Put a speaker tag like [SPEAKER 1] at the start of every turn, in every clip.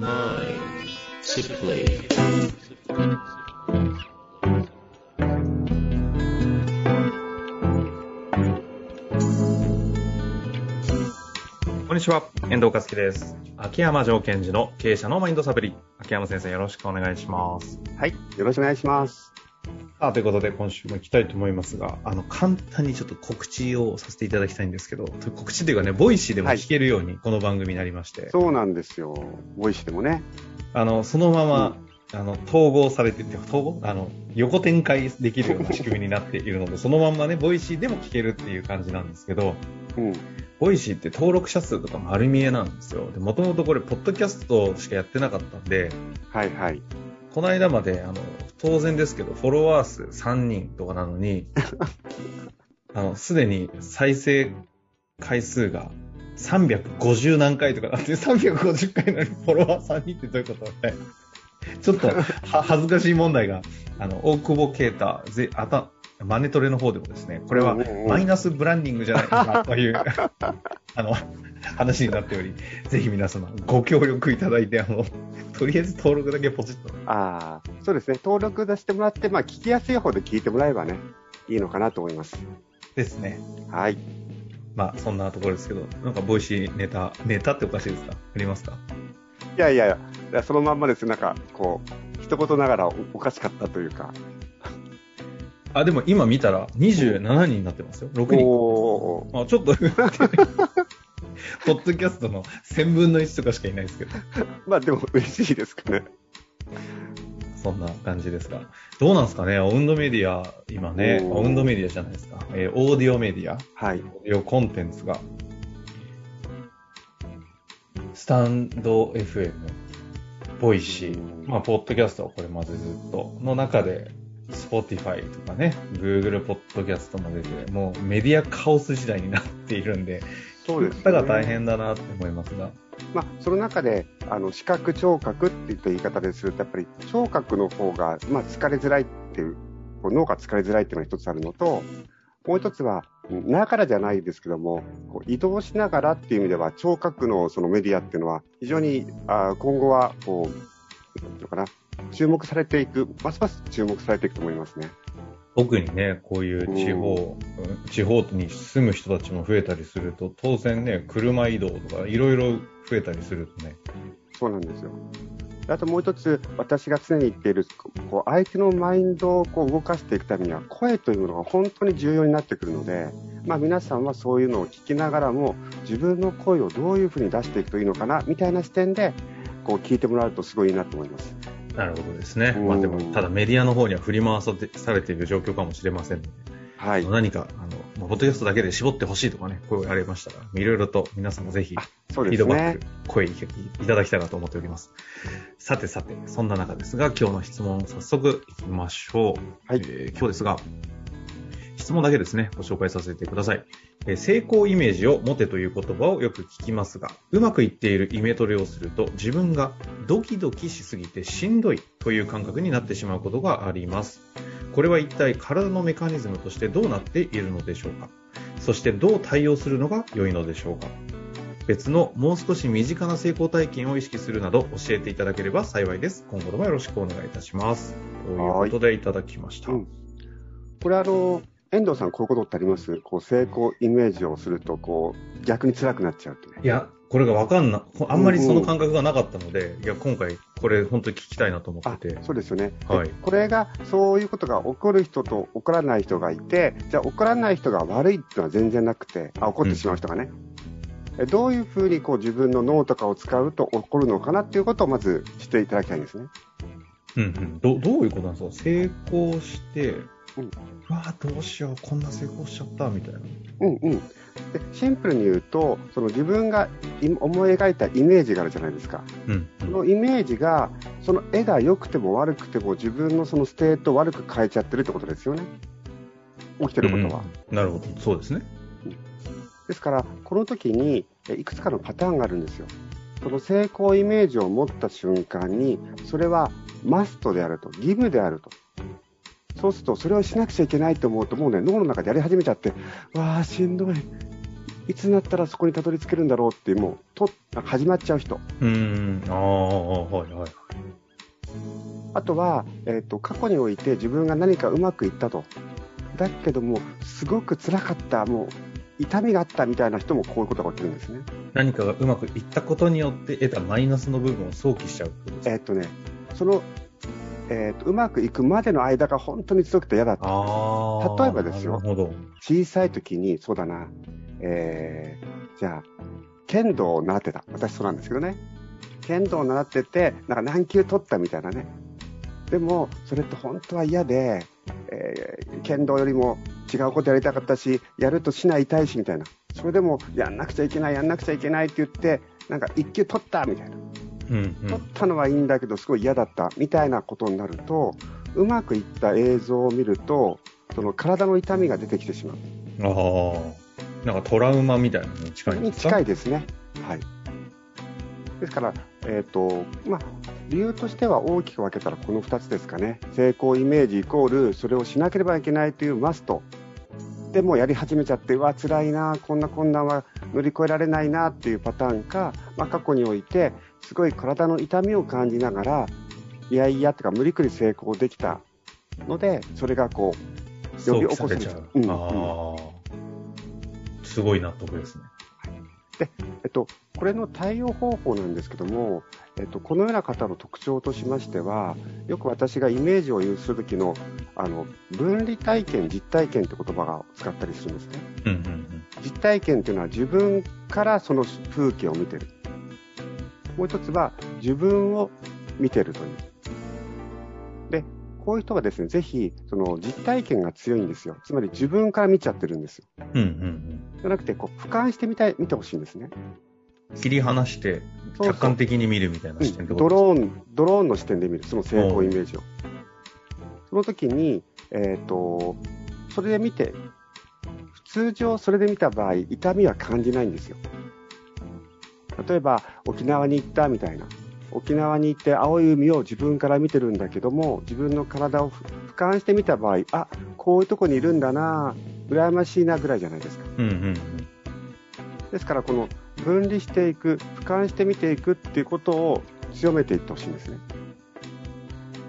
[SPEAKER 1] こんにちは、遠藤和樹です。秋山条件時の経営者のマインドサプリ。秋山先生よろしくお願いします。
[SPEAKER 2] はい。よろしくお願いします。
[SPEAKER 1] さあ、ということで今週も行きたいと思いますが、あの、簡単にちょっと告知をさせていただきたいんですけど、告知というかね、ボイシーでも聞けるようにこの番組になりまして、
[SPEAKER 2] そうなんですよ。ボイシーでもね。
[SPEAKER 1] あの、そのまま、あの、統合されてて、統合？あの、横展開できるような仕組みになっているので、そのまんまね、ボイシーでも聞けるっていう感じなんですけど、
[SPEAKER 2] うん。
[SPEAKER 1] ボイシーって登録者数とか丸見えなんですよ。で、もともとこれ、ポッドキャストしかやってなかったんで、
[SPEAKER 2] はいはい。
[SPEAKER 1] この間まで、あの、当然ですけど、フォロワー数3人とかなのに、あの、すでに再生回数が350何回とかなって、350回なのにフォロワー3人ってどういうことね。ちょっとは恥ずかしい問題が、あの、大久保啓太、ぜ、あた、マネトレの方でもですね、これはマイナスブランディングじゃないかなという、あの、話になっており、ぜひ皆様ご協力いただいて、あの、とりあえず登録だけポチッと
[SPEAKER 2] ああ、そうですね。登録出してもらって、まあ、聞きやすい方で聞いてもらえばね、いいのかなと思います。
[SPEAKER 1] ですね。
[SPEAKER 2] はい。
[SPEAKER 1] まあ、そんなところですけど、なんか、ボイシーネタ、ネタっておかしいですか？ありますか？
[SPEAKER 2] いやいやそのまんまです。なんか、こう、一言ながらおおかしかったというか。
[SPEAKER 1] あ、でも今見たら27人になってますよ。6人。あ、ちょっと、ポッドキャストの1000分の1とかしかいないですけど、
[SPEAKER 2] まあ、でも嬉しいですかね。
[SPEAKER 1] そんな感じですが。どうなんですかね、オウンドメディア、今ね、オウンドメディアじゃないですか。えーオーディオメディア、
[SPEAKER 2] はい。
[SPEAKER 1] オーディオコンテンツが、スタンド FM、ボイシー、まあ、ポッドキャストはこれまでずっと、の中で、Spotify とかね、Google ポッドキャストも出て、もうメディアカオス時代になっているんで、
[SPEAKER 2] そうです、ね。
[SPEAKER 1] 方が大変だなって思いますが、
[SPEAKER 2] まあ、その中で、あの、視覚聴覚っていった言い方ですると、やっぱり聴覚の方が、まあ、疲れづらいっていう、こう脳が疲れづらいっていうのが一つあるのと、もう一つは、ながらじゃないですけども、こう移動しながらっていう意味では、聴覚のそのメディアっていうのは、非常に、あー今後は、こう、なんていうのかな、注目されていく、ますます注目されていくと思いますね。
[SPEAKER 1] 特にね、こういう地方、うん地方に住む人たちも増えたりすると、当然ね、車移動とかいろいろ増えたりするとね、
[SPEAKER 2] そうなんですよ。あともう一つ、私が常に言っている、こう相手のマインドをこう動かしていくためには、声というものが本当に重要になってくるので、まあ、皆さんはそういうのを聞きながらも、自分の声をどういうふうに出していくといいのかな、みたいな視点で、こう聞いてもらうとすごいいいなと思います。
[SPEAKER 1] なるほどですね。
[SPEAKER 2] うん
[SPEAKER 1] まあでも、ただメディアの方には振り回されされている状況かもしれませんので、
[SPEAKER 2] はい。
[SPEAKER 1] 何か、あの、まあポッドキャストだけで絞ってほしいとかね、声がありましたら、いろいろと皆さんもぜひ、フィードバック。、声いただきたいなと思っております。さてさて、そんな中ですが、今日の質問早速いきましょう。
[SPEAKER 2] はい
[SPEAKER 1] えー今日ですが、質問だけですね、ご紹介させてください。えー成功イメージを持てという言葉をよく聞きますが、うまくいっているイメトレをすると自分がドキドキしすぎてしんどいという感覚になってしまうことがあります。これは一体体のメカニズムとしてどうなっているのでしょうか？そしてどう対応するのが良いのでしょうか？別のもう少し身近な成功体験を意識するなど教えていただければ幸いです。今後ともよろしくお願いいたします。ということでいただきました。
[SPEAKER 2] うんこれあの、遠藤さんこういうことってあります？こう成功イメージをすると、こう、逆に辛くなっちゃうってね。
[SPEAKER 1] いや、これがわかんな、あんまりその感覚がなかったので、いや、今回これ本当に聞きたいなと思
[SPEAKER 2] あ
[SPEAKER 1] ってて。
[SPEAKER 2] そうですよね、
[SPEAKER 1] はい
[SPEAKER 2] でこれがそういうことが起こる人と起こらない人がいて、じゃあ起こらない人が悪いっていうのは全然なくて、あ起こってしまう人がね、えどういうふうにこう自分の脳とかを使うと起こるのかなっていうことをまずしていただきたいんですね。
[SPEAKER 1] うんうん。どどういうことなんですか？成功して、
[SPEAKER 2] うん
[SPEAKER 1] わあ、どうしよう、こんな成功しちゃった、みたいな。
[SPEAKER 2] うんうん、でシンプルに言うと、その自分がい思い描いたイメージがあるじゃないですか。
[SPEAKER 1] うん、う
[SPEAKER 2] そ
[SPEAKER 1] ん。
[SPEAKER 2] のイメージが、その絵が良くても悪くても自分のそのステートを悪く変えちゃってるってことですよね。起きてることは。
[SPEAKER 1] うんなるほど。そうですね。
[SPEAKER 2] ですから、この時にえいくつかのパターンがあるんですよ。その成功イメージを持った瞬間に、それはマストであると、義務であると。そうすると、それをしなくちゃいけないと思うと、もうね、脳の中でやり始めちゃって、わあ、しんどい。いつになったらそこにたどり着けるんだろうっていう、もう、と、始まっちゃう人。
[SPEAKER 1] うーん。ああ、はいはい。
[SPEAKER 2] あとは、えっ、と、過去において自分が何かうまくいったと。だけども、すごく辛かった、もう、痛みがあったみたいな人もこういうことが起きるんですね。
[SPEAKER 1] 何かがうまくいったことによって得たマイナスの部分を想起しちゃう
[SPEAKER 2] えっ、とね、その、えっ、と、うまくいくまでの間が本当に強くて嫌だった。例えばですよ。小さい時に、そうだな、えー、じゃあ、剣道を習ってた。私そうなんですけどね。剣道を習ってて、なんか何級取ったみたいなね。でも、それって本当は嫌で、えー剣道よりも違うことやりたかったし、やるとしない痛いしみたいな。それでも、やんなくちゃいけない、やんなくちゃいけないって言って、なんか一級取ったみたいな。
[SPEAKER 1] うんうん
[SPEAKER 2] 取ったのはいいんだけど、すごい嫌だったみたいなことになると、うまくいった映像を見ると、その体の痛みが出てきてしまう。
[SPEAKER 1] ああ。なんかトラウマみたいなのに近いん
[SPEAKER 2] に
[SPEAKER 1] ですか？
[SPEAKER 2] 近いですね。はい。ですから、えっ、と、まあ、理由としては大きく分けたらこの2つですかね。成功イメージイコール、それをしなければいけないというマスト。でもやり始めちゃって、うわ、辛いな、こんな困難は乗り越えられないなっていうパターンか、まあ、過去において、すごい体の痛みを感じながら、いやいやとか無理くり成功できたので、それがこう、呼び起こせ
[SPEAKER 1] ちゃう。
[SPEAKER 2] うん
[SPEAKER 1] ああ。すごい納得ですね。
[SPEAKER 2] えっと、これの対応方法なんですけども、えっと、このような方の特徴としましては、よく私がイメージを有するときの、あの、分離体験、実体験って言葉を使ったりするんですね。
[SPEAKER 1] うんうん
[SPEAKER 2] 実体験っていうのは自分からその風景を見てる。もう一つは自分を見てるという。で、こういう人はですね、ぜひ、その実体験が強いんですよ。つまり自分から見ちゃってるんですよ。
[SPEAKER 1] うん。うんうん
[SPEAKER 2] じゃなくて、こう、俯瞰してみたい、見てほしいんですね。
[SPEAKER 1] うん。切り離して、客観的に見るみたいな視点って
[SPEAKER 2] うん
[SPEAKER 1] こと
[SPEAKER 2] ドローン、ドローンの視点で見る、その成功イメージを。その時に、えっ、と、それで見て、通常それで見た場合、痛みは感じないんですよ。例えば、沖縄に行ったみたいな。沖縄に行って青い海を自分から見てるんだけども、自分の体を俯瞰してみた場合、あ、こういうとこにいるんだな、羨ましいなぐらいじゃないですか。
[SPEAKER 1] うんうんうん。
[SPEAKER 2] ですから、この分離していく、俯瞰して見ていくっていうことを強めていってほしいんですね。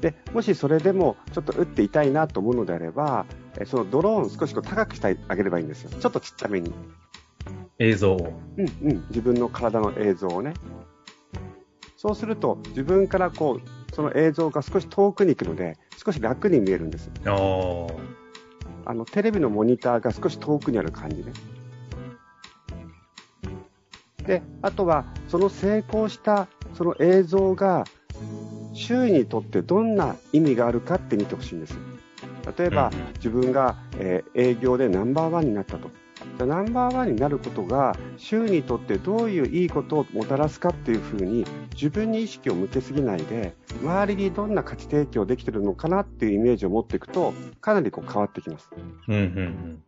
[SPEAKER 2] で、もしそれでもちょっと打って痛いなと思うのであれば、えそのドローンを少しこう高くしてあげればいいんですよ。ちょっとちっちゃめに。
[SPEAKER 1] 映像を。
[SPEAKER 2] うんうん。自分の体の映像をね。そうすると、自分からこう、その映像が少し遠くに行くので、少し楽に見えるんです。
[SPEAKER 1] ああ。
[SPEAKER 2] あの、テレビのモニターが少し遠くにある感じね。で、あとは、その成功したその映像が、周囲にとってどんな意味があるかって見てほしいんです。例えば、
[SPEAKER 1] うん
[SPEAKER 2] 自分が、えー営業でナンバーワンになったと。ナンバーワンになることが、周囲にとってどういういいことをもたらすかっていうふうに、自分に意識を向けすぎないで、周りにどんな価値提供できてるのかなっていうイメージを持っていくと、かなりこう変わってきます。
[SPEAKER 1] うんうんうん。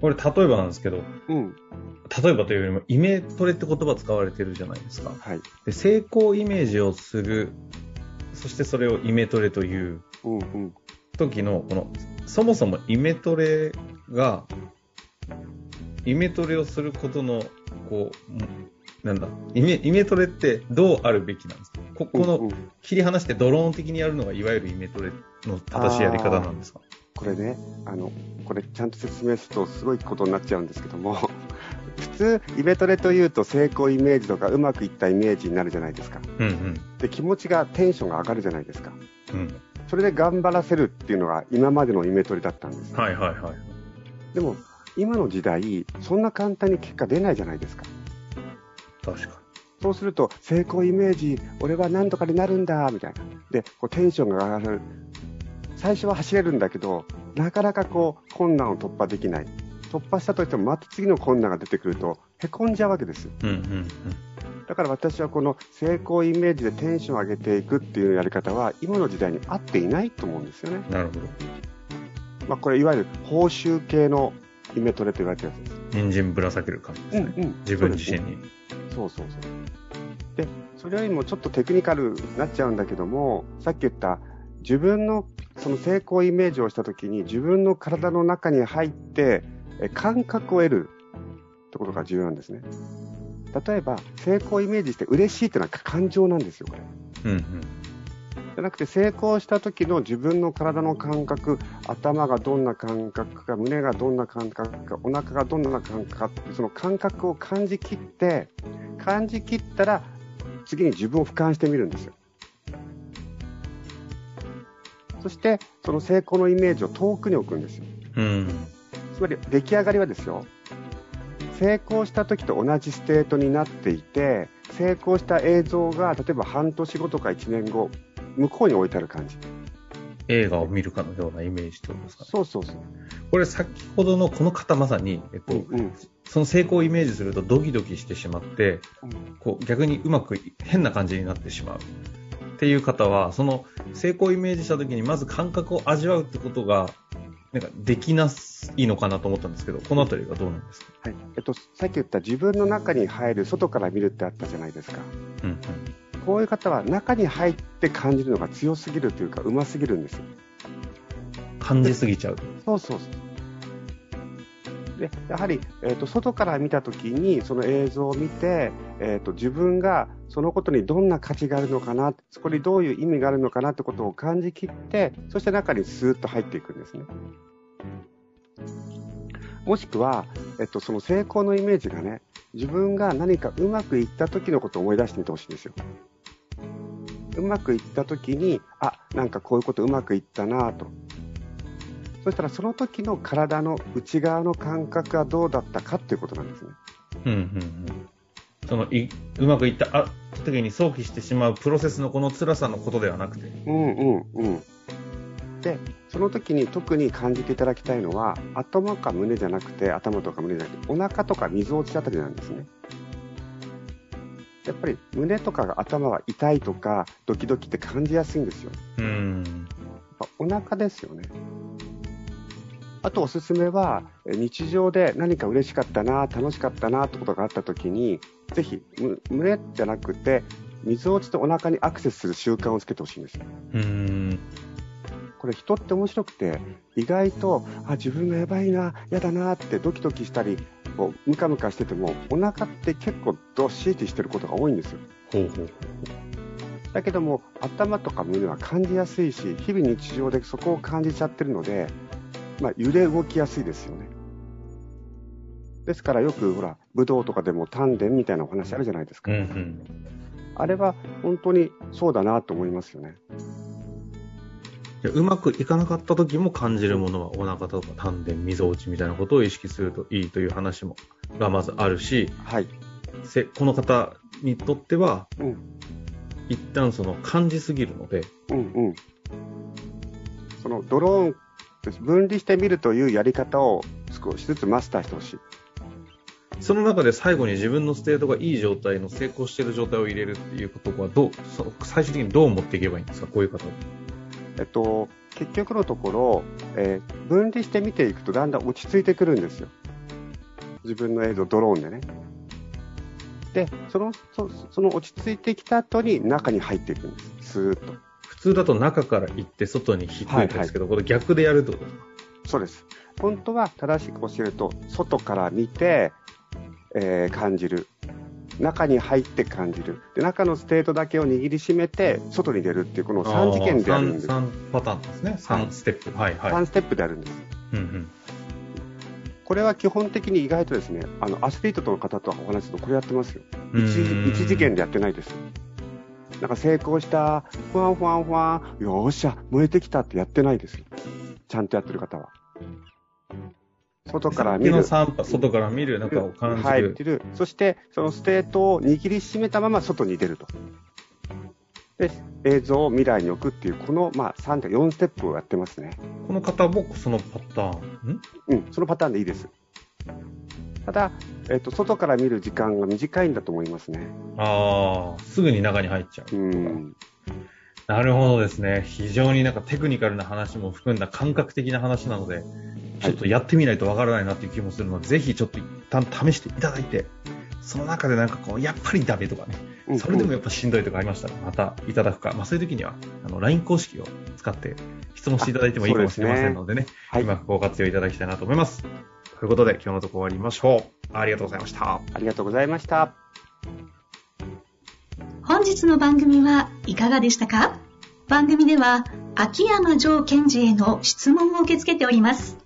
[SPEAKER 1] これ、例えばなんですけど、
[SPEAKER 2] うん。
[SPEAKER 1] 例えばというよりも、イメトレって言葉使われてるじゃないですか。
[SPEAKER 2] はい。
[SPEAKER 1] で成功イメージをする、そしてそれをイメトレという。時の、この、そもそもイメトレが、イメトレをすることの、こう、なんだ、イメ、イメトレってどうあるべきなんですか？ここの、切り離してドローン的にやるのが、いわゆるイメトレの正しいやり方なんですか？
[SPEAKER 2] これね、あの、これちゃんと説明するとすごいことになっちゃうんですけども、普通、イメトレというと成功イメージとかうまくいったイメージになるじゃないですか。
[SPEAKER 1] うんうん。
[SPEAKER 2] で、気持ちが、テンションが上がるじゃないですか。
[SPEAKER 1] うん。
[SPEAKER 2] それで頑張らせるっていうのが今までのイメトレだったんです。
[SPEAKER 1] はいはいはい。
[SPEAKER 2] でも、今の時代、そんな簡単に結果出ないじゃないですか。
[SPEAKER 1] 確か
[SPEAKER 2] そうすると、成功イメージ、俺は何とかになるんだ、みたいな。で、こうテンションが上がる。最初は走れるんだけど、なかなかこう、困難を突破できない。突破したとしても、また次の困難が出てくると、へこんじゃうわけです。
[SPEAKER 1] に。うんうんうん。
[SPEAKER 2] だから私はこの成功イメージでテンションを上げていくっていうやり方は、今の時代に合っていないと思うんですよね。
[SPEAKER 1] なるほど。
[SPEAKER 2] まあ、これ、いわゆる報酬系のイメトレと言われてるやつです。
[SPEAKER 1] 人参ぶら下げる感じですね。
[SPEAKER 2] うん
[SPEAKER 1] 自分自身に。
[SPEAKER 2] そうそうそう。で、それよりもちょっとテクニカルになっちゃうんだけども、さっき言った自分のその成功イメージをしたときに自分の体の中に入ってえ感覚を得る。ってことが重要なんですね。例えば、成功をイメージして嬉しいっていうのは感情なんですよ、これ。
[SPEAKER 1] うんうん。
[SPEAKER 2] じゃなくて、成功した時の自分の体の感覚、頭がどんな感覚か、胸がどんな感覚か、お腹がどんな感覚か、その感覚を感じきって、感じきったら、次に自分を俯瞰してみるんですよ。そして、その成功のイメージを遠くに置くんですよ。
[SPEAKER 1] うん。
[SPEAKER 2] つまり出来上がりはですよ、成功した時と同じステートになっていて、成功した映像が例えば半年後とか1年後、向こうに置いてある感じ。
[SPEAKER 1] 映画を見るかのようなイメージってことですか？ね。
[SPEAKER 2] そうそうそう。
[SPEAKER 1] これ先ほどのこの方まさに、えっと、
[SPEAKER 2] うん
[SPEAKER 1] その成功をイメージするとドキドキしてしまって、こう逆にうまくい変な感じになってしまう。っていう方は、その成功をイメージした時にまず感覚を味わうってことが、なんかできないのかなと思ったんですけど、このあたりはどうなんですか？
[SPEAKER 2] はいえっと、さっき言った自分の中に入る、外から見るってあったじゃないですか。
[SPEAKER 1] うんうん。
[SPEAKER 2] こういう方は中に入って感じるのが強すぎるというか、うますぎるんですよ。
[SPEAKER 1] 感じすぎちゃう。
[SPEAKER 2] そうそうそう。で、やはり、えっ、と、外から見たときに、その映像を見て、えっ、と、自分がそのことにどんな価値があるのかな、そこにどういう意味があるのかなってことを感じきって、そして中にスーッと入っていくんですね。もしくは、えっと、その成功のイメージがね、自分が何かうまくいった時のことを思い出してみてほしいんですよ。うまくいった時に、あ、なんかこういうことうまくいったなと。そしたらその時の体の内側の感覚がどうだったかっていうことなんですね。
[SPEAKER 1] うんうんうん。そのいうまくいったあ時に想起してしまうプロセスのこの辛さのことではなくて。
[SPEAKER 2] うんうんうん。で、その時に特に感じていただきたいのは、頭か胸じゃなくて、頭とか胸じゃなくて、お腹とか溝落ちあたりなんですね。やっぱり胸とかが頭が痛いとか、ドキドキって感じやすいんですよ。
[SPEAKER 1] うん。
[SPEAKER 2] お腹ですよね。あとおすすめは、え日常で何か嬉しかったな、楽しかったなってことがあった時に、ぜひ、む胸じゃなくて、水落ちとお腹にアクセスする習慣をつけてほしいんですよ。
[SPEAKER 1] うん。
[SPEAKER 2] これ人って面白くて、意外と、あ、自分がやばいな、やだなってドキドキしたり、こうムカムカしてても、お腹って結構どっしりしてることが多いんですよ。
[SPEAKER 1] ほうほう。
[SPEAKER 2] だけども、頭とか胸は感じやすいし、日々日常でそこを感じちゃってるので、まあ、揺れ動きやすいですよね。ですからよく、ほら、武道とかでも丹田みたいなお話あるじゃないですか。
[SPEAKER 1] うんうん。
[SPEAKER 2] あれは本当にそうだなと思いますよね。
[SPEAKER 1] うまくいかなかった時も感じるものはお腹とか丹田、溝落ちみたいなことを意識するといいという話も、がまずあるし、
[SPEAKER 2] はい。
[SPEAKER 1] せこの方にとっては、
[SPEAKER 2] うん。
[SPEAKER 1] 一旦その感じすぎるので、
[SPEAKER 2] うんうん。そのドローン分離してみるというやり方を少しずつマスターしてほしい。
[SPEAKER 1] その中で最後に自分のステートがいい状態の成功している状態を入れるっていうことはどう、そ最終的にどう持っていけばいいんですか？こういう方は。
[SPEAKER 2] えっと、結局のところ、えー分離して見ていくとだんだん落ち着いてくるんですよ。自分の映像、ドローンでね。で、その、そその落ち着いてきた後に中に入っていくんです。スーッと。
[SPEAKER 1] 普通だと中から行って外に引くんですけど、これ逆でやるってことですか？
[SPEAKER 2] そうです。本当は正しく教えると、外から見て、えー感じる。中に入って感じる。で、中のステートだけを握りしめて、外に出るっていう、この3次元でやるんです。
[SPEAKER 1] 3, パターンですね。3ステップ。はいはい。
[SPEAKER 2] 3ステップでやるんです。
[SPEAKER 1] うんうん。
[SPEAKER 2] これは基本的に意外とですね、あの、アスリートの方とお話しするとこれやってますよ。
[SPEAKER 1] うーん
[SPEAKER 2] 一一次元でやってないです。なんか成功した、ふわんふわんふわん、よーしゃ、燃えてきたってやってないですよ。ちゃんとやってる方は。外から見る。
[SPEAKER 1] きの3パ外から見る、中を感じる
[SPEAKER 2] 入って。る。そして、そのステートを握りしめたまま外に出ると。で、映像を未来に置くっていう、この、まあ、3か4ステップをやってますね。
[SPEAKER 1] この方もそのパターン。ん？
[SPEAKER 2] うん、そのパターンでいいです。ただ、えっ、と、外から見る時間が短いんだと思いますね。
[SPEAKER 1] ああ、すぐに中に入っちゃう。
[SPEAKER 2] うん。
[SPEAKER 1] なるほどですね。非常になんかテクニカルな話も含んだ感覚的な話なので、ちょっとやってみないとわからないなっていう気もするので、ぜひちょっと一旦試していただいて、その中でなんかこう、やっぱりダメとかね、
[SPEAKER 2] うん
[SPEAKER 1] それでもやっぱしんどいとかありましたら、またいただくか、まあそういう時には、あの、LINE 公式を使って質問していただいてもいいかもしれませんのでね、
[SPEAKER 2] はいう
[SPEAKER 1] まくご活用いただきたいなと思います。ということで、今日のとこ終わりましょう。ありがとうございました。
[SPEAKER 2] ありがとうございました。
[SPEAKER 3] 本日の番組はいかがでしたか？番組では秋山城賢治への質問を受け付けております。